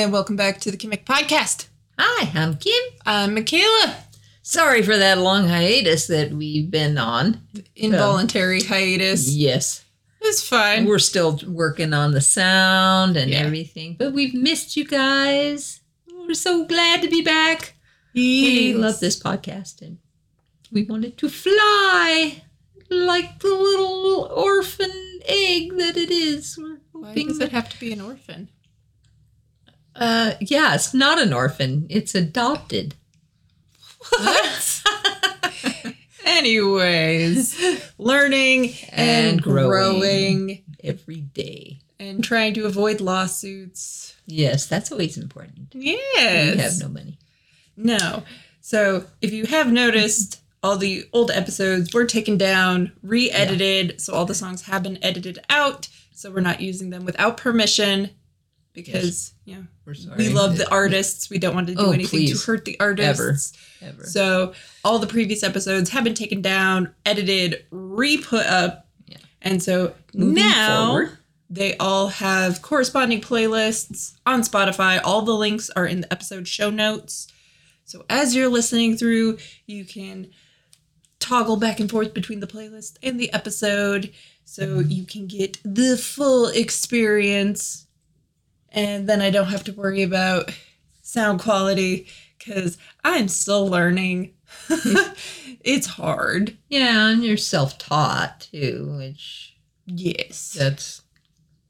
And welcome back to the Kimmick Podcast. Hi, I'm Kim. I'm Michaela. Sorry for that long hiatus that we've been on. Involuntary hiatus. Yes. It's fine. We're still working on the sound and Yeah. everything, but we've missed you guys. We're so glad to be back. We love this podcast and we wanted to fly like the little orphan egg that it is. We're Why does that- it have to be an orphan? Uh, yeah, it's not an orphan, it's adopted. What? Anyways, learning and, And growing. growing Every day. and trying to avoid lawsuits. Yes, that's always important. Yes. We have no money. No. So if you have noticed, all the old episodes were taken down, re edited. So all the songs have been edited out. So we're not using them without permission because, you know, We're sorry. we love the artists. We don't want to do Oh, anything please. to hurt the artists. Ever. So all the previous episodes have been taken down, edited, re put up. Yeah. And so Moving now forward. they all have corresponding playlists on Spotify. All the links are in the episode show notes. So as you're listening through, you can toggle back and forth between the playlist and the episode so you can get the full experience. And then I don't have to worry about sound quality because I'm still learning. it's hard. Yeah, and you're self-taught too, which Yes. that's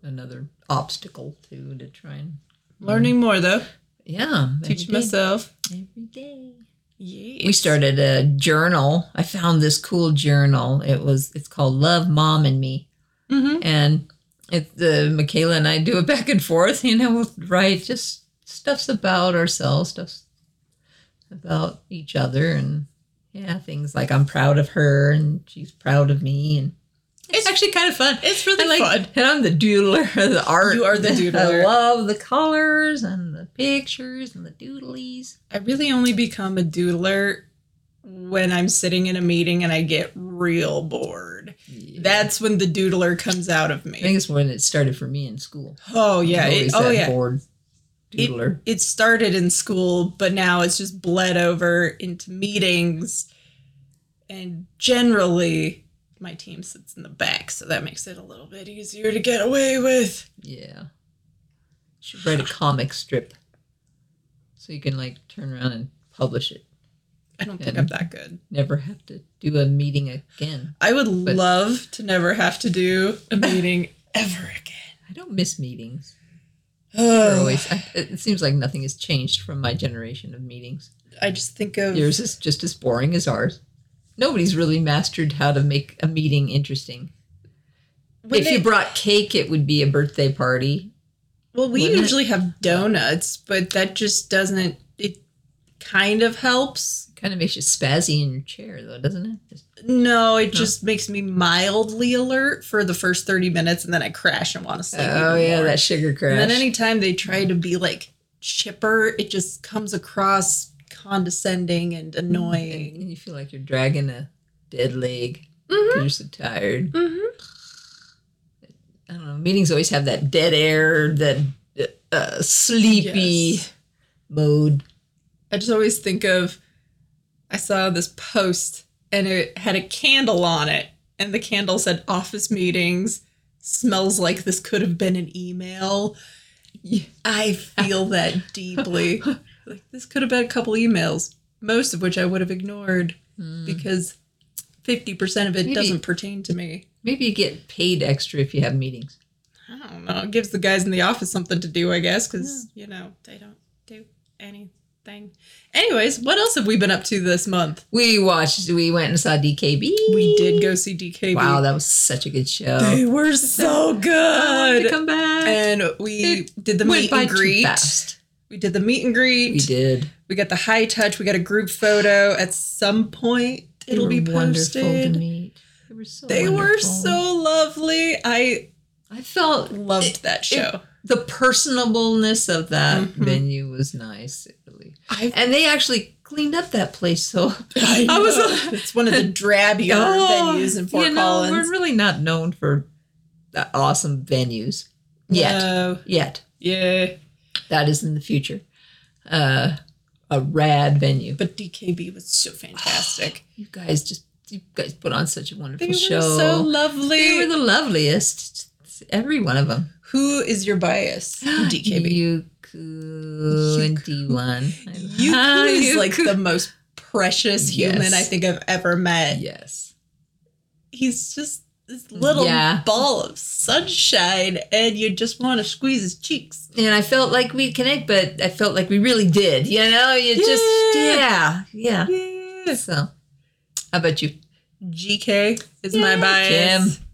another obstacle too to try and Learning more though. yeah Teach day. myself. every day. Yes. We started a journal. I found this cool journal. It was it's called Love Mom and Me, Mm-hmm. and it the Michaela and I do it back and forth. You know, we'll write just stuffs about ourselves, stuffs about each other, and yeah, things like I'm proud of her and she's proud of me, and it's actually kind of fun. It's really like, fun. and I'm the doodler, of the art. You are the doodler. I love the colors and the pictures and the doodlies. I really only become a doodler when I'm sitting in a meeting and I get real bored. That's when the doodler comes out of me. I think it's when it started for me in school. Oh yeah. It, oh yeah. Bored doodler. It started in school, but now it's just bled over into meetings. And generally my team sits in the back, so that makes it a little bit easier to get away with. yeah. Should write a comic strip, so you can like turn around and publish it. I don't think I'm that good. Never have to do a meeting again. I would But- love to never have to do a meeting ever again. I don't miss meetings. Oh, always. I, it seems like nothing has changed from my generation of meetings. I just think of Yours is just as boring as ours. Nobody's really mastered how to make a meeting interesting. when if they- you brought cake, it would be a birthday party. well, we wouldn't it? usually have donuts, but that just doesn't. Kind of helps. Kind of makes you spazzy in your chair, though, doesn't it? Just, No, it just makes me mildly alert for the first thirty minutes, and then I crash and want to sleep. oh yeah, more. that sugar crash. And then anytime they try to be like chipper, it just comes across condescending and and, annoying. and you feel like you're dragging a dead leg. Mm-hmm. You're so tired. Mm-hmm. I don't know. Meetings always have that dead air, that uh, sleepy Yes. mode. I just always think of I saw this post and it had a candle on it, and the candle said office meetings smells like this could have been an email. I feel that deeply. Like this could have been a couple emails, most of which I would have ignored Hmm. because 50% of it Maybe- doesn't pertain to me. Maybe you get paid extra if you have meetings. I don't know. It gives the guys in the office something to do, I guess, because, you know, they don't do anything. Anyways, what else have we been up to this month? We watched. We went and saw DKB. We did go see DKB. Wow, that was such a good show. they were so good. come back. And we It did the meet and greet. We did the meet and greet. We did. We got the high touch. We got a group photo. At some point, They it'll be wonderful to posted. meet. They were so. They were so lovely. I I felt loved it- that show. The personableness of that Mhm. venue was nice. Really, and they actually cleaned up that place. So I, I was- know. it's one of the drabbier Oh, venues in Fort you know, Collins. we're really not known for uh, awesome venues. Yet. No. Yet. Yeah. That is in the future. Uh, a rad venue. But DKB was so fantastic. You guys just you guys put on such a wonderful they were show. so lovely. they were the loveliest. Every one of them. Who is your bias? DKB. Yuku and D1. Yuku is like the most precious human Yes. I think I've ever met. yes. He's just this little Yeah. ball of sunshine, and you just want to squeeze his cheeks. And I felt like we'd connect, but I felt like we really did. You know, you just yeah, yeah. Yeah. So, how about you? GK is my bias. Kim.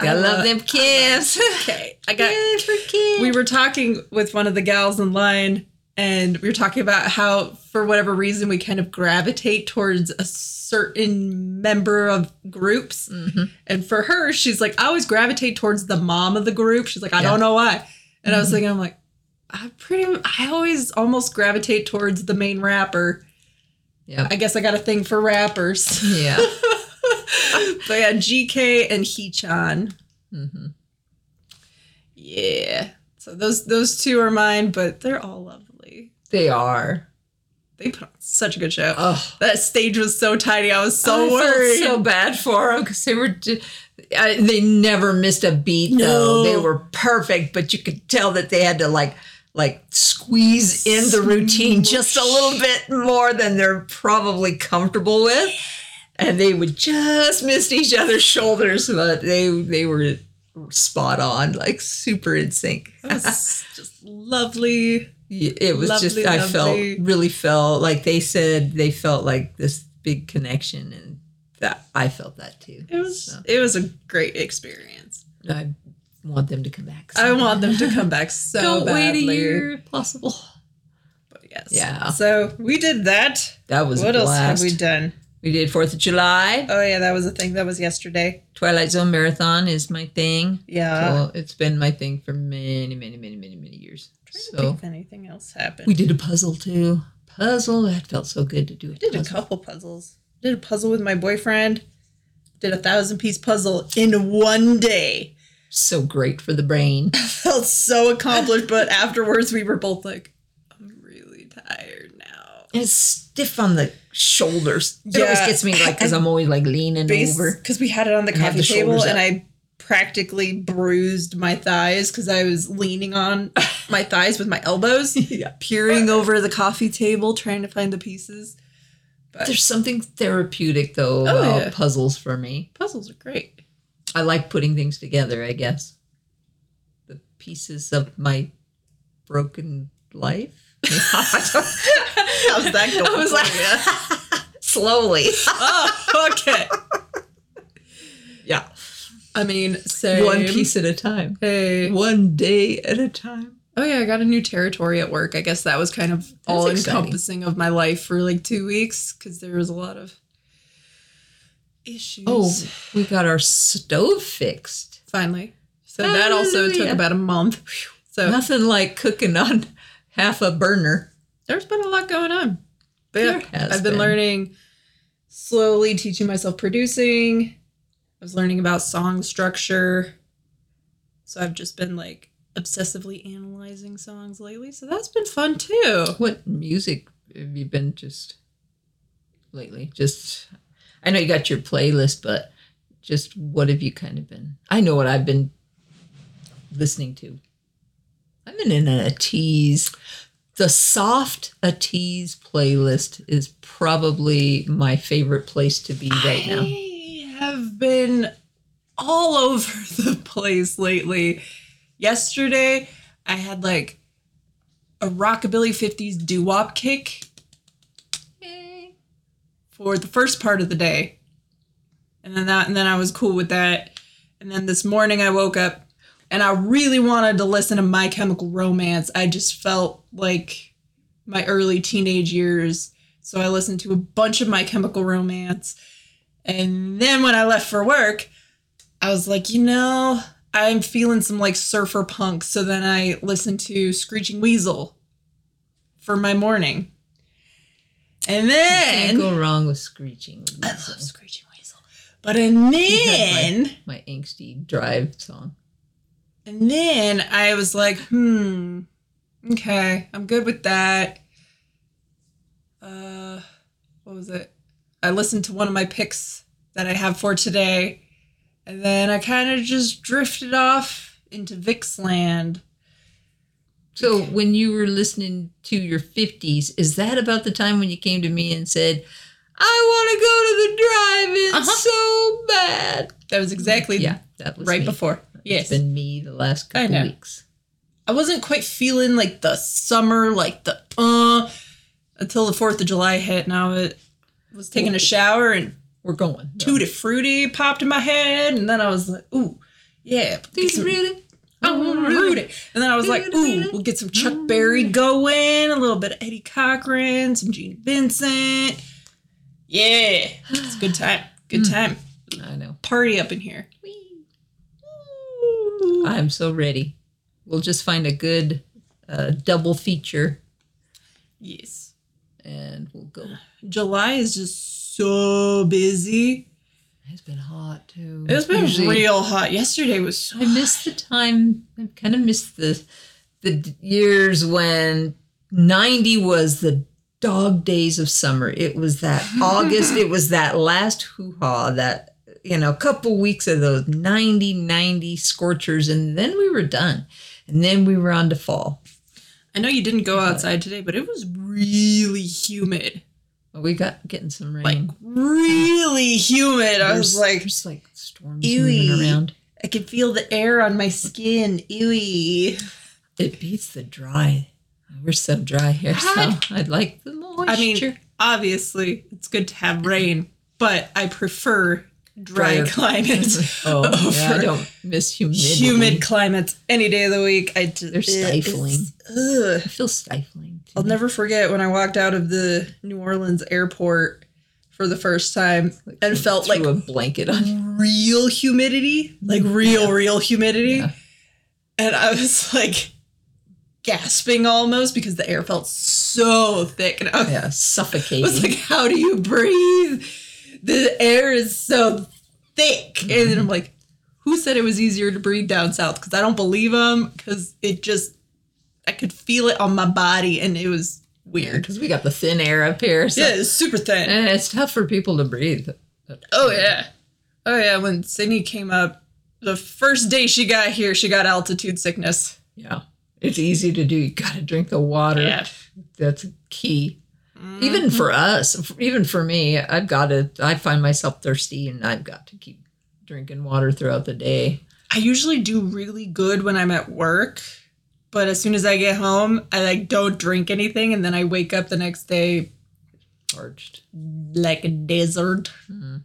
I love them Kims. Okay, I got. Yay for Kim. We were talking with one of the gals in line, and we were talking about how, for whatever reason, we kind of gravitate towards a certain member of groups. Mhm. And for her, she's like, I always gravitate towards the mom of the group. She's like, I Yeah. don't know why. And I was Mhm. thinking, I'm like, I pretty, I always almost gravitate towards the main rapper. Yeah, I guess I got a thing for rappers. Yeah. but yeah, GK and Heechan. hmm Yeah. So those those two are mine, but they're all lovely. They are. They put on such a good show. Oh, that stage was so tiny. I was so I worried. So bad for them because they were. ju- I, they never missed a beat No. though. They were perfect, but you could tell that they had to like like squeeze in the routine just a little bit more than they're probably comfortable with, and they would just miss each other's shoulders, but they they were spot on, like super in sync. It was just lovely. It was just I lovely. felt really felt like they said they felt like this big connection and that I felt that too. It was So, it was a great experience. I want them to come back. I want them to come back so Don't badly. wait a year if possible. But yes. Yeah. So we did that. That was what else have we done? We did Fourth of July. Oh yeah, that was a thing. That was yesterday. Twilight Zone Marathon is my thing. Yeah. Well, it's been my thing for many, many, many, many, many years. Trying to So think if anything else happened. we did a puzzle too. Puzzle that felt so good to do. I did a couple puzzles. Did a puzzle with my boyfriend. Did a thousand piece puzzle in one day. So great for the brain. Felt so accomplished, but afterwards we were both like, I'm really tired now. It's stiff on the shoulders. It always gets me like because I'm always like leaning over. Because we had it on the coffee the table and. I practically bruised my thighs because I was leaning on my thighs with my elbows, yeah. peering over the coffee table, trying to find the pieces. But There's something therapeutic though Oh, about yeah. puzzles for me. puzzles are great. I like putting things together, I guess. The pieces of my broken life. How's that going? I was like, slowly. oh, okay. Yeah. I mean, same. One piece at a time. Hey. One day at a time. Oh yeah, I got a new territory at work. I guess that was kind of all exciting. encompassing of my life for like two weeks because there was a lot of issues. Oh, we got our stove fixed. finally. So that also took Hallelujah. about a month. So Nothing like cooking on half a burner. there's been a lot going on. But There has I've been, been. learning slowly, teaching myself producing. I was learning about song structure. So I've just been like obsessively analyzing songs lately. So that's been fun too. What music have you been just lately? Just, I know you got your playlist, but just what have you kind of been? I know what I've been listening to. Been in ATEEZ. The soft ATEEZ playlist is probably my favorite place to be right now. I have been all over the place lately. Yesterday, I had like a rockabilly 50s doo wop kick for the first part of the day. And then that and then I was cool with that. And then this morning I woke up and I really wanted to listen to My Chemical Romance. I just felt like my early teenage years. So I listened to a bunch of My Chemical Romance. And then when I left for work, I was like, you know, I'm feeling some like surfer punk. So then I listened to Screeching Weasel for my morning. And then Can't go wrong with screeching. I love Screeching Weasel. But and then my angsty drive song. And then I was like, hmm, okay, I'm good with that. Uh, what was it? I listened to one of my picks that I have for today, and then I kind of just drifted off into VIXX land. So when you were listening to your 50s, is that about the time when you came to me and said, I want to go to the drive-in Uh-huh. so bad? That was exactly Yeah, that was right me. before. Yes. It's been me the last I couple know. weeks. I wasn't quite feeling like the summer, like the uh, until the 4th of July hit. Now it was taking a shower and We're going. Tutti Frutti popped in my head. And then I was like, ooh, yeah. Tutti Frutti. I want to root it. And then I was like, ooh, we'll get some Chuck Berry going, a little bit of Eddie Cochran, some Gene Vincent. Yeah, it's a good time. Good time. I know. Party up in here. I'm so ready. We'll just find a good uh, double feature Yes. and we'll go. July is just so busy. It's been hot too. It's been Usually- real hot. Yesterday was so I miss the time. I kind of miss the the d- years when ninety was the dog days of summer. It was that August. it was that last hoo ha. That you know, a couple weeks of those 90, 90 scorchers, and then we were done. And then we were on to fall. I know you didn't go outside today, but it was really humid. But we got getting some rain. Like really humid. I was like, there's like storms Ewy. moving around. I could feel the air on my skin. Ewy. It beats the dry. We're so dry here, so I'd like the moisture. I mean, obviously, it's good to have rain, but I prefer dry climates oh, yeah, I don't miss humidity. humid climates any day of the week. I just, They're stifling. Ugh. I feel stifling. I'll never forget when I walked out of the New Orleans airport for the first time Like, and felt like a blanket on. real humidity, like real, real humidity. Yeah. And I was like gasping almost because the air felt so thick. And I was, Yeah, I suffocating. was like, how do you breathe? The air is so thick. And then I'm like, who said it was easier to breathe down south? Because I don't believe them because it just, I could feel it on my body and it was weird. because we got the thin air up here. So Yeah, it's super thin. and it's tough for people to breathe. Oh yeah. Oh yeah, when Sydney came up, the first day she got here, she got altitude sickness. Yeah, it's easy to do. You got to drink the water. That's key. Even for us, even for me, I've got to. I find myself thirsty, and I've got to keep drinking water throughout the day. I usually do really good when I'm at work, but as soon as I get home, I like don't drink anything and then I wake up the next day Parched. like a desert. Mhm.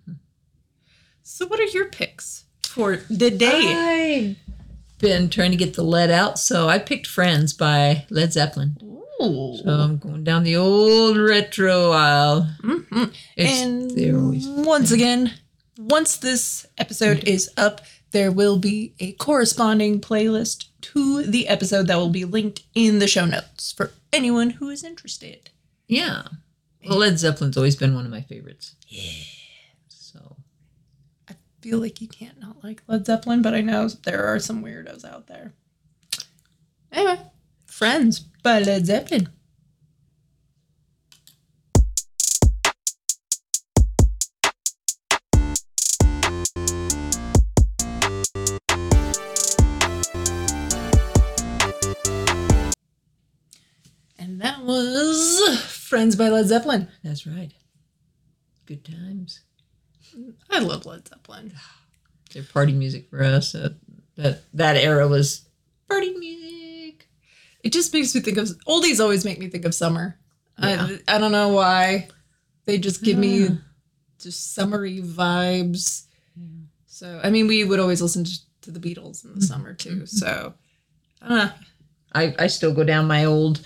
So what are your picks for the day? I've been trying to get the lead out, so I picked "Friends" by Led Zeppelin. Ooh. So I'm going down the old retro aisle. Mhm. And always once again, once this episode is up, there will be a corresponding playlist to the episode that will be linked in the show notes for anyone who is interested. yeah. Well, Led Zeppelin's always been one of my favorites. Yeah. So I feel like you can't not like Led Zeppelin, but I know there are some weirdos out there. Anyway, Friends by Led Zeppelin. And that was Friends by Led Zeppelin. that's right. Good times. I love Led Zeppelin. They're party music for us. Uh, that that era was party music. It just makes me think of oldies. Always make me think of summer. Yeah. I, I don't know why. They just give me just summery vibes. So I mean, we would always listen to, to the Beatles in the summer too. So I don't know. I, I still go down my old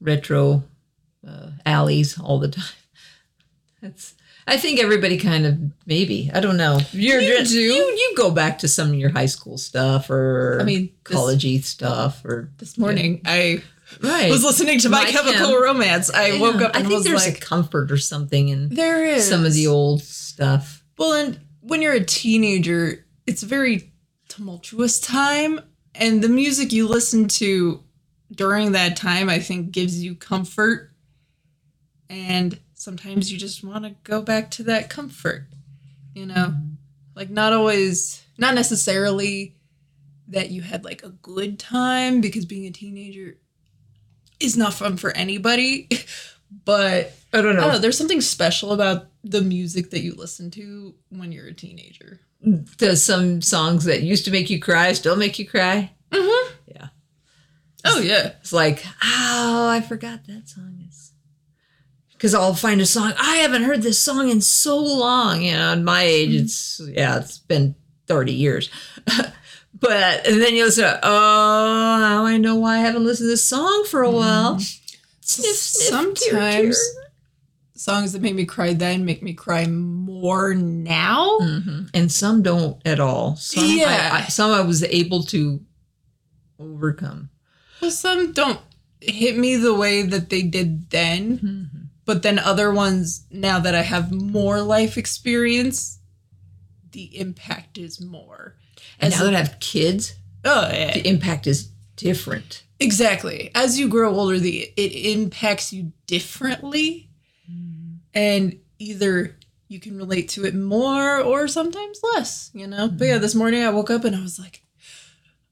retro uh, alleys all the time. That's I think everybody kind of maybe I don't know. You're You do. You, you go back to some of your high school stuff or I mean, collegey stuff or This morning I right. was listening to My, My Chemical Chem. Romance. I Yeah, woke up I think was there's like, a comfort or something in there is some of the old stuff. Well, and when you're a teenager, it's a very tumultuous time, And the music you listen to during that time, I think, gives you comfort. And sometimes you just want to go back to that comfort, you know? Like, not always, not necessarily that you had like a good time because being a teenager is not fun for anybody. But I don't I know. don't know, there's something special about the music that you listen to when you're a teenager. Does some songs that used to make you cry still make you cry? Mm-hmm. Yeah. Oh, yeah. It's like, oh, I forgot that song. Because I'll find a song. I haven't heard this song in so long. You know, at my age, it's yeah, it's been thirty years. but and then you'll say, oh, now I know why I haven't listened to this song for a while. Sniff, sniff, Sometimes tear. songs that make me cry then make me cry more now. Mhm. And some don't at all. Some, I- Yeah. I, some I was able to overcome. Well, some don't hit me the way that they did then. Mm-hmm. But then other ones, now that I have more life experience, the impact is more. And As now that I have kids, Oh, yeah. the impact is different. Exactly. As you grow older, the it impacts you differently, mm-hmm. and either you can relate to it more or sometimes less. You know. But yeah, mm-hmm. this morning I woke up and I was like,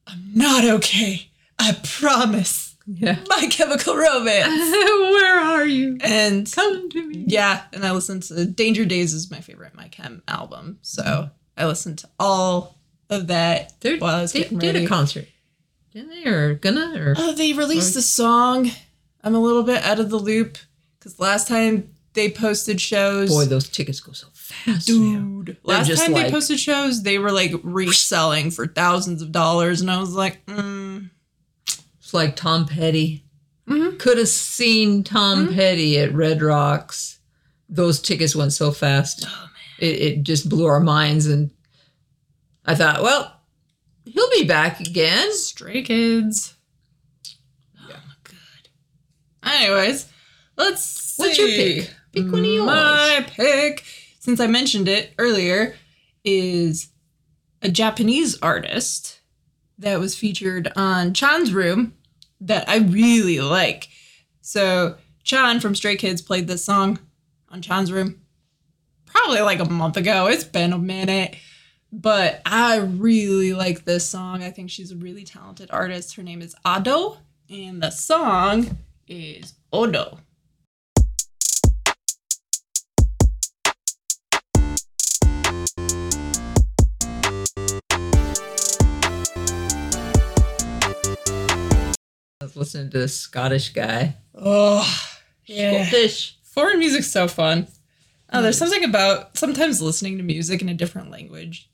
"I'm not okay. I promise." Yeah. My Chemical Romance, Where are you? and Come to me. yeah, and I listened to Danger Days is my favorite My Chem album, so I listened to all of that They while I was they getting did ready. a concert, didn't they? Or gonna? Or Oh, they released the song. I'm a little bit out of the loop because last time they posted shows. boy, those tickets go so fast. dude. Last time they posted shows, they were like reselling for thousands of dollars, and I was like, mm. Like Tom Petty. Mhm. Could have seen Tom Mm-hmm. Petty at Red Rocks. Those tickets went so fast. oh man, It, it just blew our minds, and I thought, well, he'll be back again. Stray Kids. Oh, good. Anyways, let's see. What's your pick? Pick one of yours. My pick, since I mentioned it earlier, is a Japanese artist that was featured on Chan's Room that I really like. So Chan from Stray Kids played this song on Chan's Room probably like a month ago. It's been a minute. But I really like this song. I think she's a really talented artist. Her name is Ado, and the song is Odo. I was listening to this Scottish guy. Oh, yeah. Scottish. Foreign music's so fun. Oh, there's something about sometimes listening to music in a different language.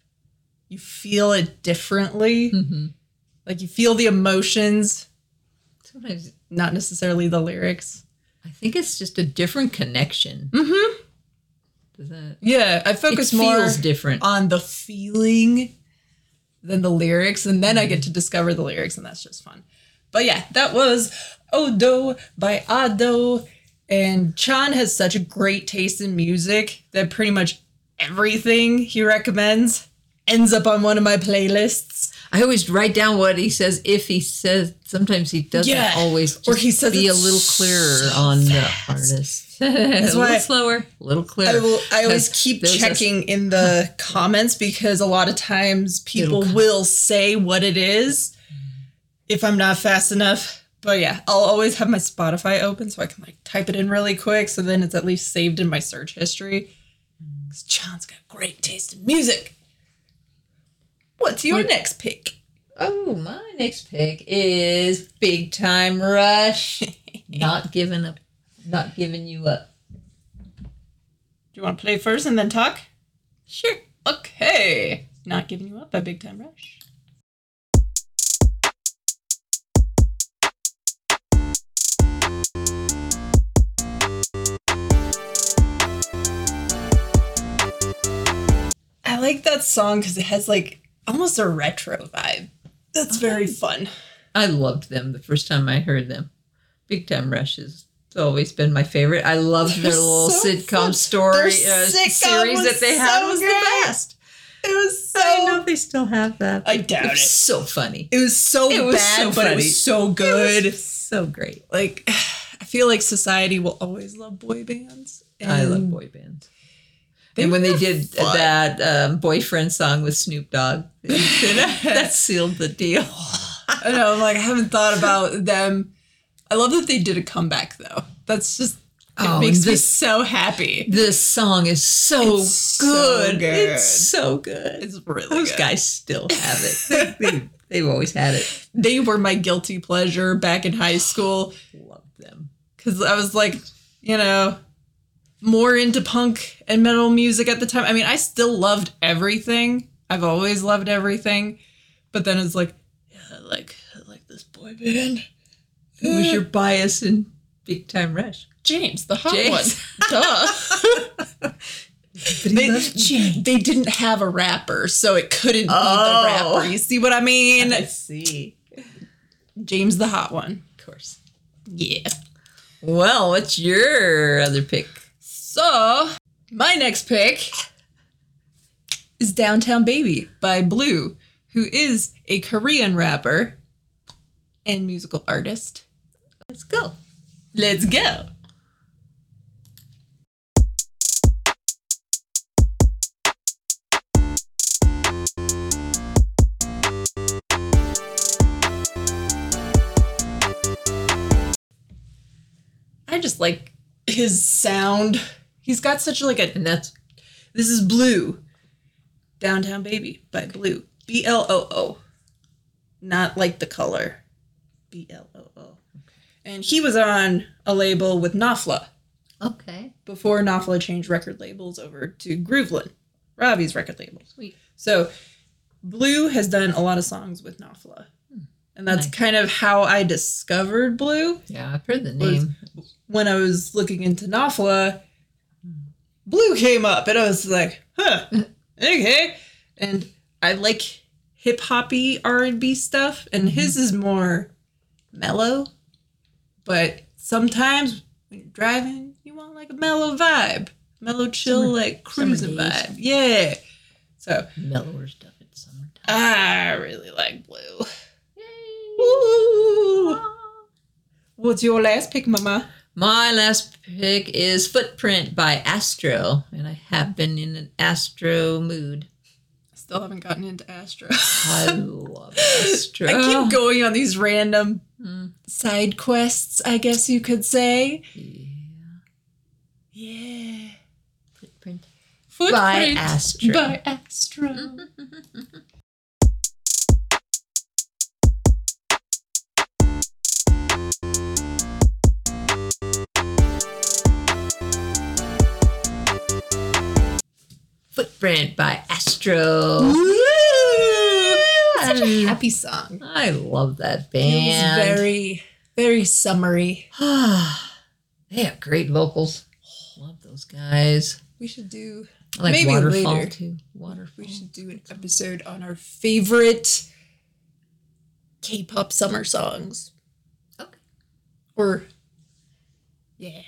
You feel it differently. hmm Like you feel the emotions, Sometimes not necessarily the lyrics. I think it's just a different connection. Mm-hmm. Does that? Yeah, I focus more different. on the feeling than the lyrics, and then I get to discover the lyrics, and that's just fun. But yeah, that was Odo by Ado. And Chan has such a great taste in music that pretty much everything he recommends ends up on one of my playlists. I always write down what he says. If he says, sometimes he doesn't Yeah, always. or he says be a little clearer so on fast. the artist. a little slower, a little clearer. I will. I always keep there's a- checking in the comments because a lot of times people will say what it is if I'm not fast enough. But yeah, I'll always have my Spotify open so I can like type it in really quick, so then it's at least saved in my search history. Mm. Because Chan's got great taste in music. What's your next pick? Oh, my next pick is Big Time Rush. not giving up. Not giving you up. Do you want to play first and then talk? Sure. Okay. Not giving you up by Big Time Rush. Like that song because it has like almost a retro vibe. That's very fun. I loved them the first time I heard them. Big Time Rush has always been my favorite. I loved their little so sitcom fun. story uh, sitcom series that they had so was great. the best. It was so. I know they still have that. I doubt it. was it. So funny. It was so It was bad, so but it was so good. It was so great. like, I feel like society will always love boy bands. I love boy bands. They and when they did fun. that um, boyfriend song with Snoop Dogg, that sealed the deal. I know, I'm like, I haven't thought about them. I love that they did a comeback though. That's just it Oh, makes me so happy. This song is so It's so good. good. It's so good. It's really Those good. guys still have it. They, they, they've always had it. They were my guilty pleasure back in high school Love them. because I was like, you know, more into punk and metal music at the time. I mean, I still loved everything. I've always loved everything, but then it's like, yeah, I like I like this boy band. Who was your bias in Big Time Rush? James, the hot one. Duh. they, they didn't have a rapper, so it couldn't be Oh. the rapper. You see what I mean? I see. James the hot one. Of course. Yeah. Well, what's your other pick? So, my next pick is Downtown Baby by BLOO, who is a Korean rapper and musical artist. Let's go. Let's go. I just like his sound. He's got such like a And that's this is BLOO. Downtown Baby by BLOO. B L O O. Not like the color. B L O O. And he was on a label with Nafla okay. before Nafla changed record labels over to GROOVL1N, Ravi's record label. Sweet. So BLOO has done a lot of songs with Nafla. Hmm. And that's Nice. kind of how I discovered BLOO Yeah, I've heard the name. when I was looking into Nafla, BLOO came up, and I was like, "Huh, okay." And I like hip hoppy R and B stuff, and mm-hmm. his is more mellow. But sometimes when you're driving, you want like a mellow vibe, mellow chill, Summer- like cruising vibe. Yeah. So Mellower stuff at summertime. I really like BLOO. Woo! Ah. What's your last pick, Mama? My last pick is Footprint by Astro, and I have been in an Astro mood. Still haven't gotten into Astro. I love Astro. I keep going on these random Mm. side quests, I guess you could say. Yeah. Yeah. Footprint. Footprint by Astro. By Astro. Footprint by Astro. Woo! Such a happy song. I love that band. was very, very summery. they have great vocals. Love those guys. We should do I like Maybe Waterfall later. too. Waterfall. we should do an episode on our favorite K-pop summer songs. Okay. Or yeah.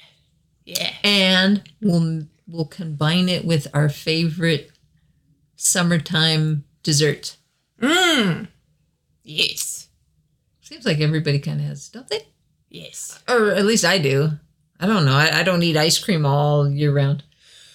Yeah. and we'll we'll combine it with our favorite summertime dessert. Mmm. Yes. Seems like everybody kind of has, don't they? Yes. Or at least I do. I don't know. I, I don't eat ice cream all year round.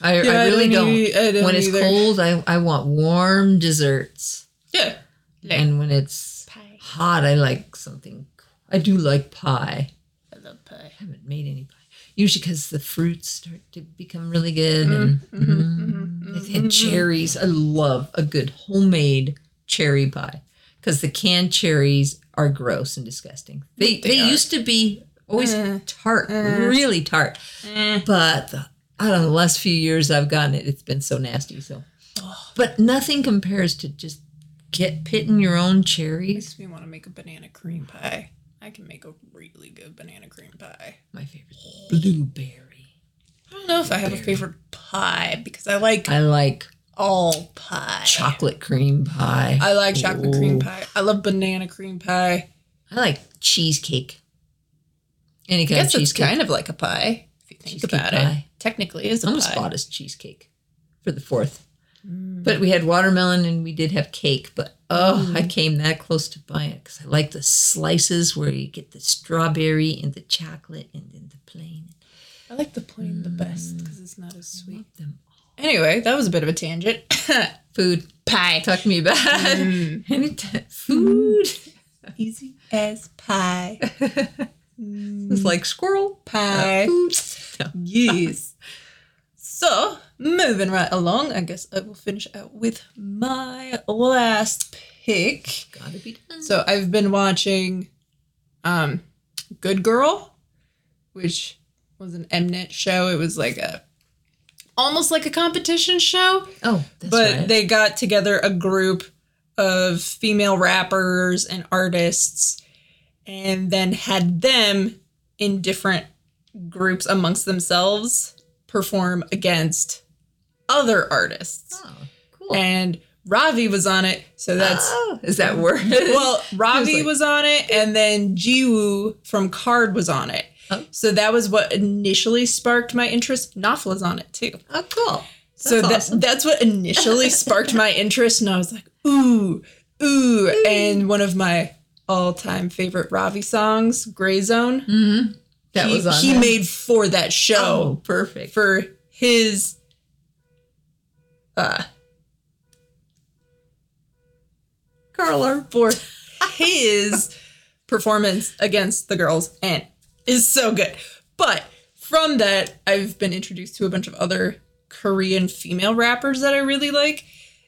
I, I really don't. eat- I don't when it's either. cold, I, I want warm desserts. Yeah. Like and when it's pie. hot, I like something. I do like pie. I love pie. I haven't made any pie. Usually because the fruits start to become really good. and mhm, mm, mhm, They've had mhm. cherries. I love a good homemade cherry pie because the canned cherries are gross and disgusting. They They they, used to be always Eh, tart, eh. really tart. Eh. But the, I don't know. The last few years I've gotten it, it's been so nasty. So, Oh. but nothing compares to just get pitting your own cherries. Makes me want to make a banana cream pie. I can make a really good banana cream pie. My favorite blueberry. I don't know if I have a favorite pie because I like I like all pie. chocolate cream pie. I like chocolate cream pie. I love banana cream pie. I like cheesecake. Any I kind of guess it's kind of like a pie if you think Cheesecake about it. pie. Technically, is a I almost pie. bought us cheesecake for the fourth. Mm. But we had watermelon and we did have cake. But oh, I mm. came that close to buying it because I like the slices where you get the strawberry and the chocolate and then the plain. I like the plain the best mm. because it's not as sweet. Anyway, that was a bit of a tangent. Food. pie. Talk to me about anytime. Food. Easy as pie. It's like squirrel Pie. Uh, food. No. yes. So, moving right along, I guess I will finish out with my last pick. Gotta be done. So, I've been watching um Good Girl, which was an Mnet show. It was like a almost like a competition show, oh, that's but right. they got together a group of female rappers and artists and then had them in different groups amongst themselves perform against other artists. oh, cool. And Ravi was on it, so that's oh, is that word? well, Ravi like- was on it, and then Jiwoo from KARD was on it. Oh. So that was what initially sparked my interest. Nafla's on it too. oh, cool. So That's that, awesome. that's what initially sparked my interest, and I was like, ooh, ooh. And one of my all-time favorite Ravi songs, Gray Zone, Mm-hmm. That he, was on. he there? made for that Oh, show perfect. for his uh Carla. for his performance against the girls and is so good. But from that, I've been introduced to a bunch of other Korean female rappers that I really like.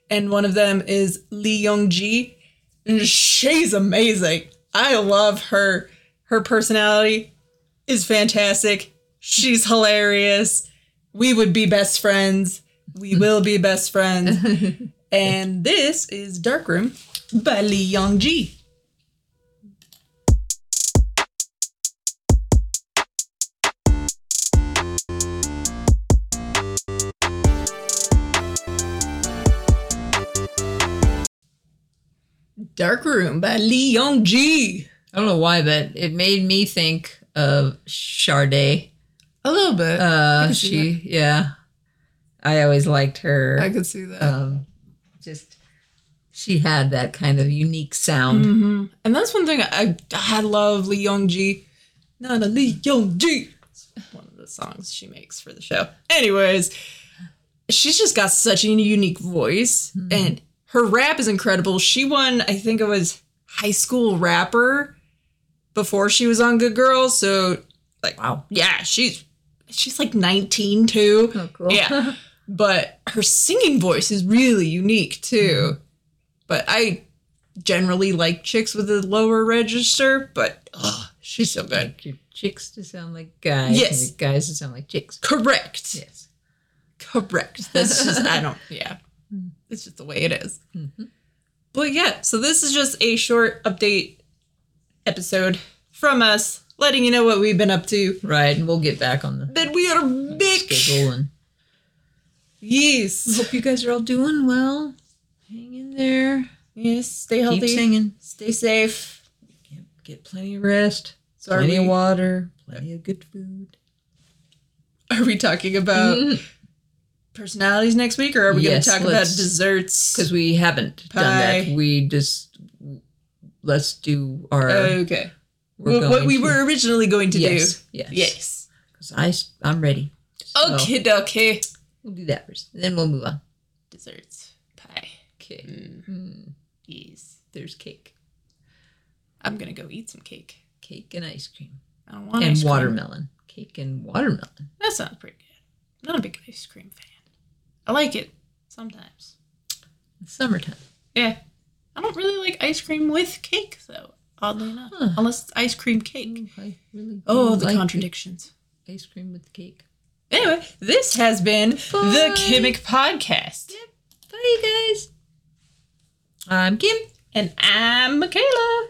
And one of them is Lee Young Ji. And she's amazing. I love her. Her personality is fantastic. She's hilarious. We would be best friends. We will be best friends. and this is Darkroom by Lee Young Ji. Dark Room by Lee Young Ji. I don't know why, but it made me think of Sade. A little bit. Uh, she, yeah. I always liked her. I could see that. um, just she had that kind of unique sound. hmm And that's one thing I I love Lee Young Ji. Not a Lee Young Ji. One of the songs she makes for the show. Anyways, she's just got such a unique voice, and her rap is incredible. She won, I think it was high school rapper before she was on Good Girls. So, like, Wow. yeah, she's she's like 19 too. Oh, cool. Yeah. but her singing voice is really unique too. But I generally like chicks with a lower register, but ugh, she's so good. Like chicks to sound like guys. Yes. Guys to sound like chicks. Correct. Yes. Correct. That's just, I don't, yeah. It's just the way it is. Mhm. But yeah, so this is just a short update episode from us, letting you know what we've been up to. Right, and we'll get back on the That we are big. Yes. hope you guys are all doing well. Hang in there. Yes. Stay healthy. Keep singing. Stay safe. Get, get plenty of rest. So plenty of water. Plenty of good food. Are we talking about mm-hmm. personalities next week, or are we Yes, going to talk about desserts? Because we haven't done that. We just let's do our. okay, we're what, we to- were originally going to Yes. do. Yes. Yes. Because I I'm ready. So, Okay, okay. We'll do that first. Then we'll move on. Desserts, pie. Okay. Mm, Mm, yes. there's cake, I'm gonna go eat some cake. cake and ice cream, I don't want and ice cream. watermelon. Cake and watermelon. That sounds pretty good. I'm not a big ice cream fan. I like it sometimes. Summertime. Yeah. I don't really like ice cream with cake though. Oddly enough, Huh. unless it's ice cream cake. I really. Oh, the like contradictions. Ice cream with cake. Anyway, this has been the Bye. Kimmick Podcast. Bye, you guys. I'm Kim. And I'm Michaela.